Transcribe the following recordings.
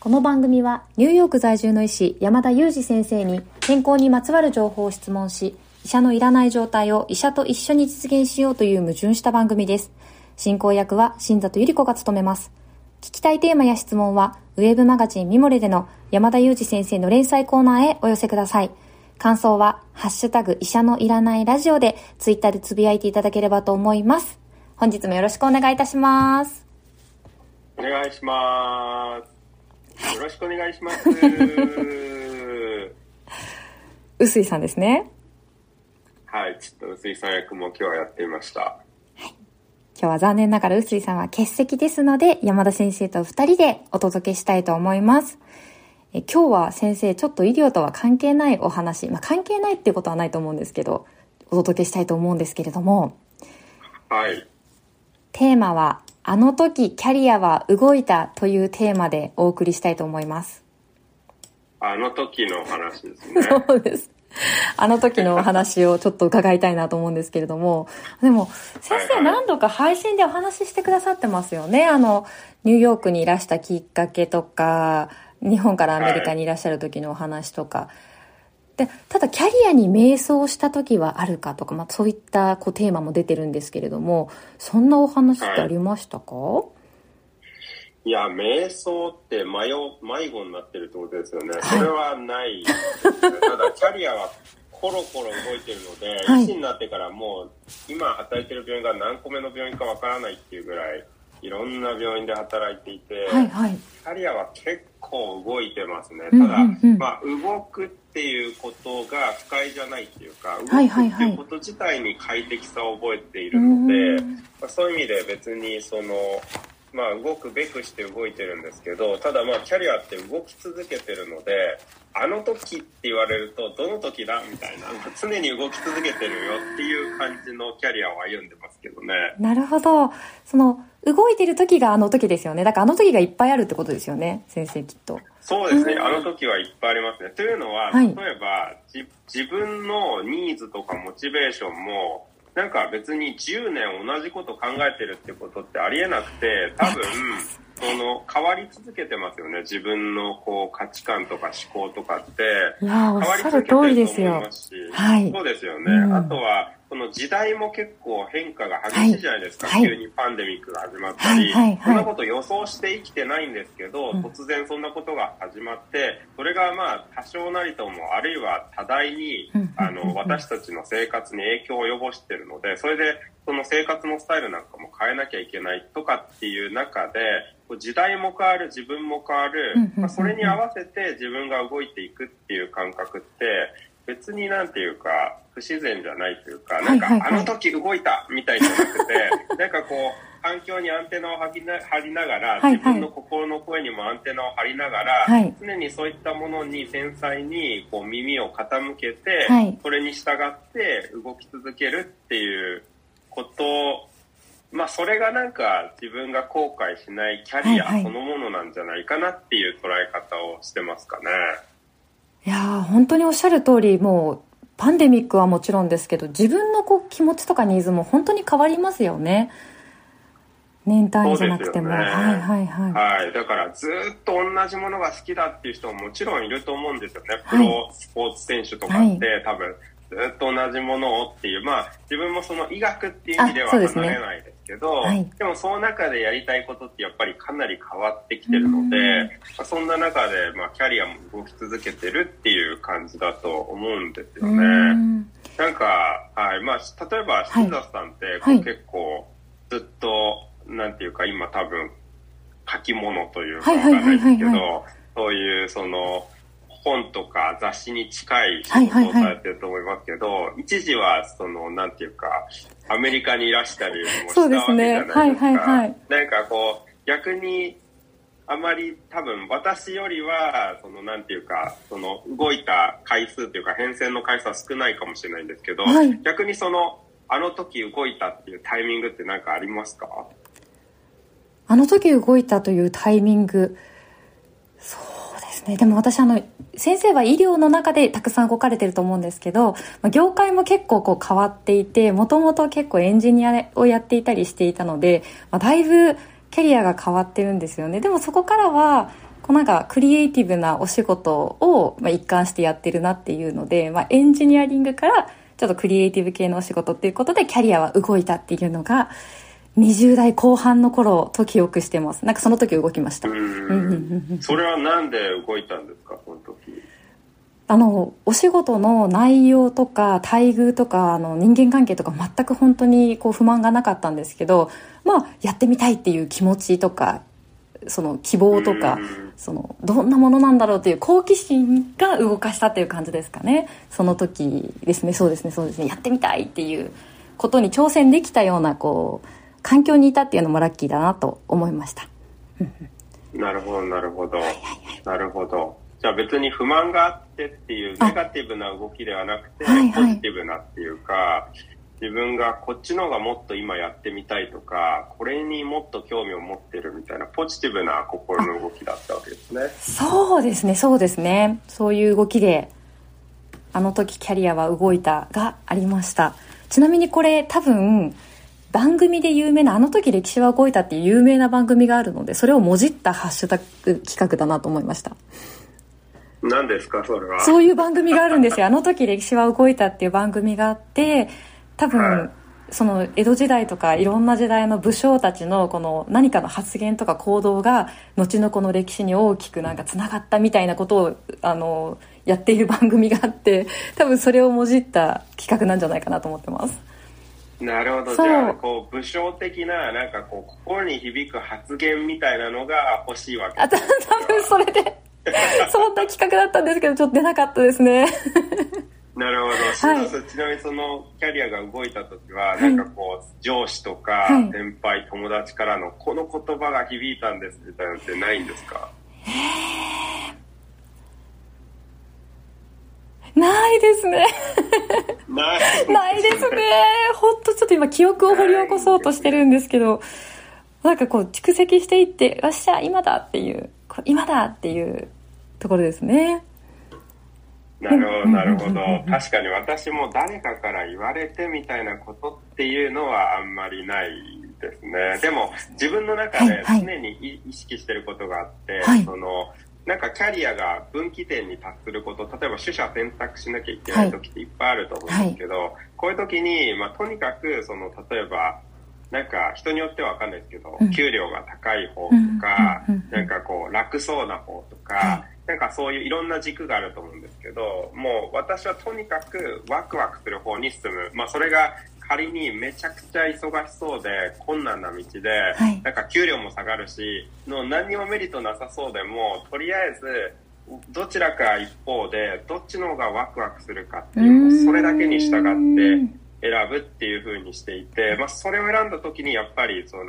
この番組はニューヨーク在住の医師山田裕二先生に健康にまつわる情報を質問し、医者のいらない状態を医者と一緒に実現しようという矛盾した番組です。進行役は新里ゆり子が務めます。聞きたいテーマや質問は、ウェブマガジンミモレでの山田裕二先生の連載コーナーへお寄せください。感想は、ハッシュタグ医者のいらないラジオでツイッターでつぶやいていただければと思います。本日もよろしくお願いいたします。お願いします。よろしくお願いします。臼井さんですね。はい、ちょっと臼井さん役も今日はやってみました。はい。今日は残念ながら臼井さんは欠席ですので、山田先生と二人でお届けしたいと思います。え今日は先生、ちょっと医療とは関係ないお話、まあ関係ないっていうことはないと思うんですけど、お届けしたいと思うんですけれども。はい。テーマはあの時キャリアは動いたというテーマでお送りしたいと思います。あの時の話ですね。そうです。あの時のお話をちょっと伺いたいなと思うんですけれども、でも先生何度か配信でお話ししてくださってますよね。あの、ニューヨークにいらしたきっかけとか、日本からアメリカにいらっしゃる時のお話とか、でただキャリアに迷走した時はあるかとか、まあ、そういったこうテーマも出てるんですけれどもそんなお話ってありましたか、はい、いや迷走って迷迷子になってるってことですよね、はい、それはない、ただキャリアはコロコロ動いてるので、はい、医師になってからもう今働いてる病院が何個目の病院かわからないっていうぐらいいろんな病院で働いていて、はいはい、キャリアは結構動いてますね。ただ、うんうん。うん、まあ、動くっていうことが不快じゃないっていうか、動くっていうこと自体に快適さを覚えているので、はいはいはい、まあ、そういう意味で別にその、まあ、動くべくして動いてるんですけど、ただまあ、キャリアって動き続けてるので、あの時って言われると、どの時だみたいな、常に動き続けてるよっていう感じのキャリアを歩んでますけどね。なるほど。その、動いてる時があの時ですよね。だからあの時がいっぱいあるってことですよね、先生きっと。そうですね、あの時はいっぱいありますね。というのは、例えば、自分のニーズとかモチベーションも、なんか別に10年同じこと考えてるってことってありえなくて、多分、その変わり続けてますよね。自分のこう価値観とか思考とかって。変わり続けてると思いますし。はい、そうですよね。うん、あとは、この時代も結構変化が激しいじゃないですか、はい、急にパンデミックが始まったり、はいはいはい、そんなこと予想して生きてないんですけど、突然そんなことが始まって、それがまあ多少なりとも、あるいは多大に、あの、私たちの生活に影響を及ぼしてるので、それでその生活のスタイルなんかも変えなきゃいけないとかっていう中で、時代も変わる、自分も変わる、まあ、それに合わせて自分が動いていくっていう感覚って、別になんていうか、不自然じゃないというか、なんか、あの時動いたみたいじゃなくて、なんかこう、環境にアンテナを張りな張りながら、自分の心の声にもアンテナを張りながら、常にそういったものに繊細にこう耳を傾けて、それに従って動き続けるっていうことまあそれがなんか自分が後悔しないキャリアそのものなんじゃないかなっていう捉え方をしてますかね。いや本当におっしゃる通り、もう、パンデミックはもちろんですけど、自分のこう気持ちとかニーズも本当に変わりますよね。年単位じゃなくても。ね、はいはいはい。はい。だからずっと同じものが好きだっていう人ももちろんいると思うんですよね。プロスポーツ選手とかって、はい、多分ずっと同じものをっていう、まあ自分もその医学っていう意味では離れないですけど、はい、でもその中でやりたいことってやっぱりかなり変わってきてるので、まあ、そんな中で、まあ、キャリアも動き続けてるっていう感じだと思うんですよね。なんか、はい、まあ、例えば、新田さんって、結構、ずっと、なんていうか、今多分、書き物というかわかんないですけど、そういう、その、本とか雑誌に近い仕事をされてると思いますけど、はいはいはい、一時は、その、なんていうか、アメリカにいらしたりもしたわけじゃないですか。すね、はいはいはい。なんかこう、逆に、あまり多分私よりは、そのなんていうか、その動いた回数というか変遷の回数は少ないかもしれないんですけど、はい、逆にその、あの時動いたっていうタイミングって何かありますか？あの時動いたというタイミング、そうですね。でも私あの、先生は医療の中でたくさん動かれてると思うんですけど、業界も結構こう変わっていて、もともと結構エンジニアをやっていたりしていたので、まあ、だいぶキャリアが変わってるんですよねでもそこからはこうなんかクリエイティブなお仕事を、ま、一貫してやってるなっていうので、まあ、エンジニアリングからちょっとクリエイティブ系のお仕事っていうことでキャリアは動いたっていうのが20代後半の頃と記憶してます。なんかその時動きました。それはなんで動いたんですか？その時。あのお仕事の内容とか待遇とかあの人間関係とか全く本当にこう不満がなかったんですけどまあやってみたいっていう気持ちとかその希望とかそのどんなものなんだろうっていう好奇心が動かしたっていう感じですかね。その時ですね。そうですね。そうですね。やってみたいっていうことに挑戦できたようなこう環境にいたっていうのもラッキーだなと思いました。なるほどなるほど、はいはいはい、なるほど。じゃあ別に不満があってっていうネガティブな動きではなくて、はいはい、ポジティブなっていうか自分がこっちの方がもっと今やってみたいとかこれにもっと興味を持ってるみたいなポジティブな心の動きだったわけですね。そうですねそうですね。そういう動きであの時キャリアは動いたがありました。ちなみにこれ多分番組で有名なあの時歴史は動いたっていう有名な番組があるのでそれをもじったハッシュタグ企画だなと思いました。何ですか？それは。そういう番組があるんですよ。あの時歴史は動いたっていう番組があって多分、はい、その江戸時代とかいろんな時代の武将たちのこの何かの発言とか行動が後のこの歴史に大きくなんかつながったみたいなことをあのやっている番組があって多分それをもじった企画なんじゃないかなと思ってますなるほど。じゃあ、こう、武将的な、なんかこう、心に響く発言みたいなのが欲しいわけ。あ、多分それでそんな企画だったんですけど、ちょっと出なかったですね。なるほど。はい、ちなみにそのキャリアが動いた時は、なんかこう、上司とか、先輩、友達からの、この言葉が響いたんですみたいなのってないんですか？ないですね。ないですね。ほんとちょっと今記憶を掘り起こそうとしてるんですけど、なんかこう蓄積していって、よっしゃ、今だっていう、今だっていうところですね。なるほど、なるほど。確かに私も誰かから言われてみたいなことっていうのはあんまりないですね。でも自分の中で常に意識してることがあって、はい、その、なんかキャリアが分岐点に達すること、例えば取捨選択しなきゃいけない時っていっぱいあると思うんですけど、はい、こういう時に、まあ、とにかく、その、例えば、なんか人によってはわかんないですけど、うん、給料が高い方とか、うん、なんかこう楽そうな方とか、はい、なんかそういういろんな軸があると思うんですけど、もう私はとにかくワクワクする方に進む。まあそれが仮にめちゃくちゃ忙しそうで困難な道で、はい、なんか給料も下がるしの何にもメリットなさそうでもとりあえずどちらか一方でどっちの方がワクワクするかっていうそれだけに従って選ぶっていう風にしていて、まあ、それを選んだ時にやっぱりその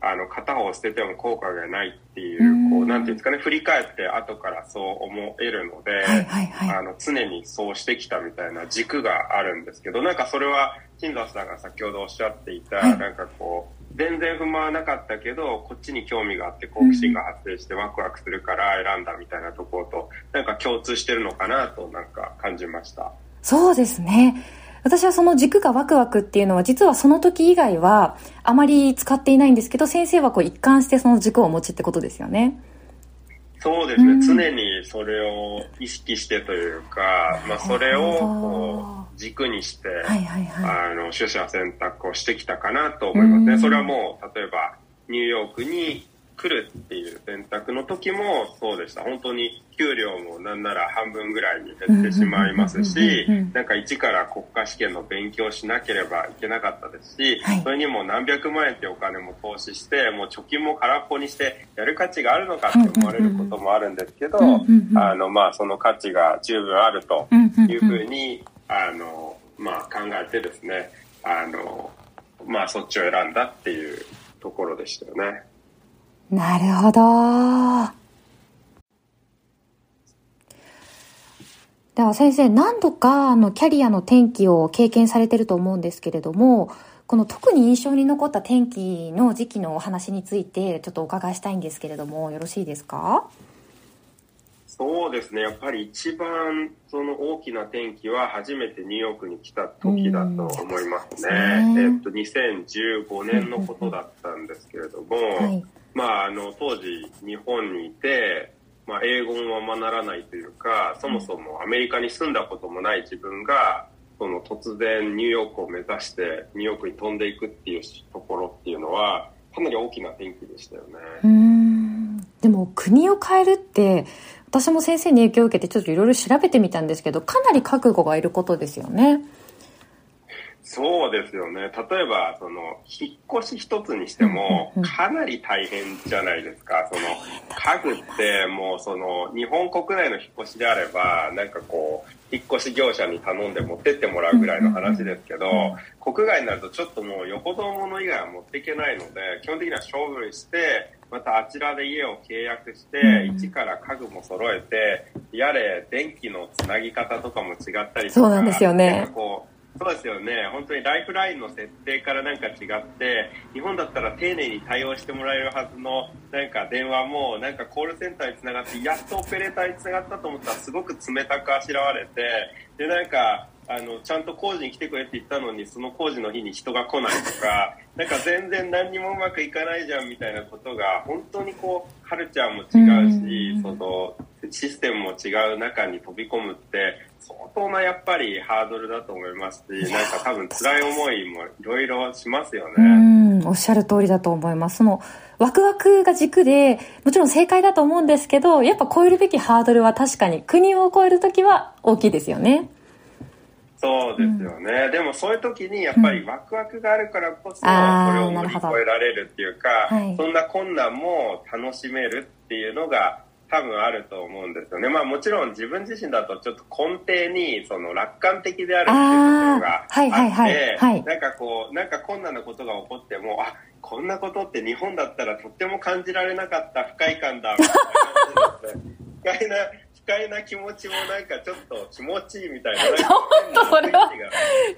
あの片方を捨てても効果がないっていう、こう、なんていうんですかね、振り返って後からそう思えるので、はいはいはい、あの、常にそうしてきたみたいな軸があるんですけど、なんかそれは、新藤さんが先ほどおっしゃっていた、はい、なんかこう、全然不満はなかったけど、こっちに興味があって好奇心が発生してワクワクするから選んだみたいなところと、なんか共通してるのかなとなんか感じました。そうですね。私はその軸がワクワクっていうのは実はその時以外はあまり使っていないんですけど先生はこう一貫してその軸をお持ちってことですよね。そうですね、うん、常にそれを意識してというか、まあ、それをこう軸にして、はいはいはい、あの取捨選択をしてきたかなと思いますね。それはもう例えばニューヨークに来るっていう選択の時もそうでした。本当に給料もなんなら半分ぐらいに減ってしまいますし、なんか一から国家試験の勉強しなければいけなかったですし、はい、それにも何百万円ってお金も投資して、もう貯金も空っぽにしてやる価値があるのかって思われることもあるんですけど、あの、まあその価値が十分あるというふうに、あの、まあ考えてですね、あの、まあそっちを選んだっていうところでしたよね。なるほど。では先生、何度かあのキャリアの転機を経験されてると思うんですけれども、この特に印象に残った転機の時期のお話についてちょっとお伺いしたいんですけれども、よろしいですか？そうですね。やっぱり一番その大きな転機は初めてニューヨークに来た時だと思いますね。えっと、2015年のことだったんですけれども、はい、まあ、あの、当時日本にいて、まあ、英語もままならないというか、そもそもアメリカに住んだこともない自分が、その突然ニューヨークを目指してニューヨークに飛んでいくっていうところっていうのは、かなり大きな転機でしたよね。でも国を変えるって私も先生に影響を受けてちょっといろいろ調べてみたんですけどかなり覚悟がいることですよね。そうですよね。例えば、その、引っ越し一つにしても、かなり大変じゃないですか。その、家具って、もうその、日本国内の引っ越しであれば、なんかこう、引っ越し業者に頼んで持ってってもらうぐらいの話ですけど、国外になるとちょっともうよほどもの以外は持っていけないので、基本的には処分して、またあちらで家を契約して、一から家具も揃えて、やれ、電気のつなぎ方とかも違ったりとか。そうなんですよね。こうそうですよね。本当にライフラインの設定からなんか違って、日本だったら丁寧に対応してもらえるはずのなんか電話もなんかコールセンターにつながって、やっとオペレーターにつながったと思ったらすごく冷たくあしらわれて、でなんかあの、ちゃんと工事に来てくれって言ったのに、その工事の日に人が来ないとか、なんか全然何にもうまくいかないじゃんみたいなことが、本当にこう、カルチャーも違うし、その、システムも違う中に飛び込むって、相当なやっぱりハードルだと思いますし、なんか多分辛い思いもいろいろしますよね。うん、おっしゃる通りだと思います。その、ワクワクが軸で、もちろん正解だと思うんですけど、やっぱ超えるべきハードルは確かに国を超えるときは大きいですよね。そうですよね、うん、でもそういう時にやっぱりワクワクがあるからこそ、これを乗り越えられるっていうか、はい、そんな困難も楽しめるっていうのが多分あると思うんですよね。まあもちろん自分自身だとちょっと根底にその楽観的であるっていうところがあって、はいはいはいはい、なんかこう、なんか困難なことが起こっても、あ、こんなことって日本だったらとっても感じられなかった不快感だ、みたいな感じですね。不快な快な気持ちもなんかちょっと気持ちいいみたいな。ちょっとそれは、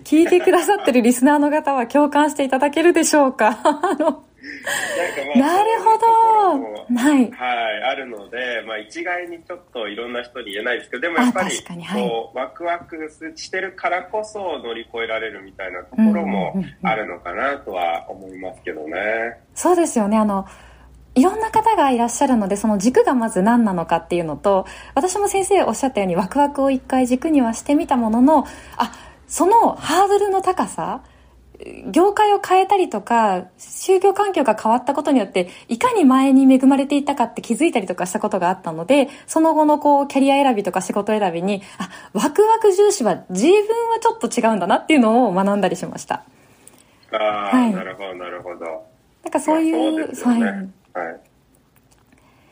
聞いてくださってるリスナーの方は共感していただけるでしょうか？あの、なるほど。はい。はい、あるので、まあ一概にちょっといろんな人に言えないですけど、でもやっぱり、こう、ワクワクしてるからこそ乗り越えられるみたいなところもあるのかなとは思いますけどね。そうですよね。あの、いろんな方がいらっしゃるのでその軸がまず何なのかっていうのと私も先生おっしゃったようにワクワクを一回軸にはしてみたもののあそのハードルの高さ業界を変えたりとか就業環境が変わったことによっていかに前に恵まれていたかって気づいたりとかしたことがあったのでその後のこうキャリア選びとか仕事選びにあワクワク重視は自分はちょっと違うんだなっていうのを学んだりしました。ああ、はい、なるほどなるほど。なんかそういう、まあ、そうですね、はい。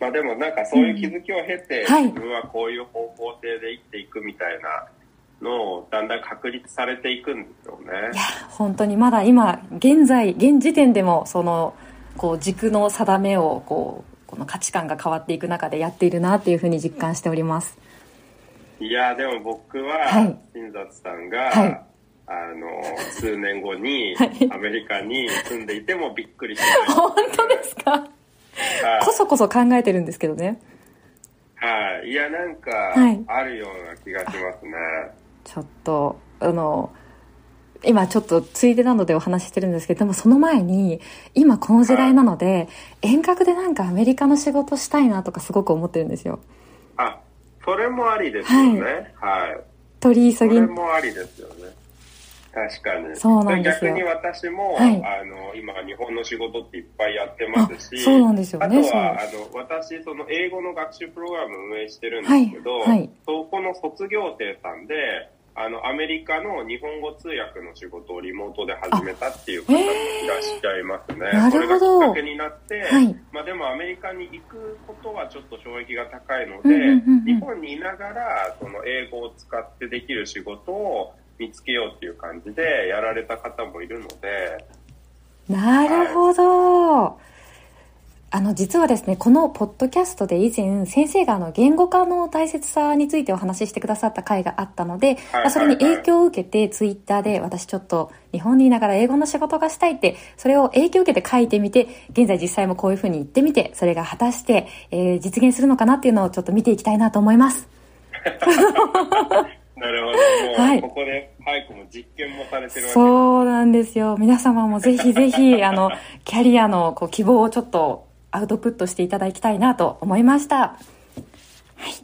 まあでもなんかそういう気づきを経て、うんはい、自分はこういう方向性で生きていくみたいなのをだんだん確立されていくんですよね。いや、本当にまだ今、現在、現時点でもその、こう軸の定めをこう、この価値観が変わっていく中でやっているなっていうふうに実感しております。いや、でも僕は、新里さんが、はいあの、数年後にアメリカに住んでいてもびっくりしない、ね、本当ですか？こそこそ考えてるんですけどね。はい。いや、なんか、あるような気がしますね。ちょっと、あの、今ちょっとついでなのでお話ししてるんですけど、でもその前に、今この時代なので、遠隔でなんかアメリカの仕事したいなとかすごく思ってるんですよ。あ、それもありですよね。はい。はい、取り急ぎ。それもありですよね。確かに。そうなんですよ。逆に私も、はい、あの、今、日本の仕事っていっぱいやってますし、そうなんですよね。あとは、あの、私、その、英語の学習プログラム運営してるんですけど、はいはい、そこの卒業生さんで、あの、アメリカの日本語通訳の仕事をリモートで始めたっていう方もいらっしゃいますね。なるほど。それがきっかけになって、はい、まあでもアメリカに行くことはちょっと衝撃が高いので、うんうんうんうん、日本にいながら、その英語を使ってできる仕事を見つけようっていう感じでやられた方もいるので。なるほど。はい、あの、実はですね、このポッドキャストで以前、先生があの、言語化の大切さについてお話ししてくださった回があったので、まあ、それに影響を受けて、ツイッターで私ちょっと日本にいながら英語の仕事がしたいって、それを影響を受けて書いてみて、現在実際もこういうふうに言ってみて、それが果たして、えー、実現するのかなっていうのをちょっと見ていきたいなと思います。なるほど。はい、ここで、早くも実験もされてるそうなんですよ。皆様もぜひぜひ、あの、キャリアのこう希望をちょっとアウトプットしていただきたいなと思いました。はい。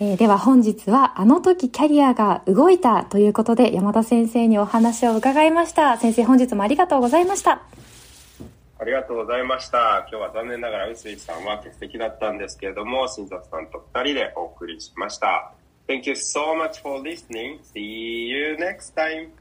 えー、では本日はあの時キャリアが動いたということで山田先生にお話を伺いました。先生本日もありがとうございました。ありがとうございました。今日は残念ながら臼井さんは欠席だったんですけれども、新里さんと二人でお送りしました。Thank you so much for listening. See you next time.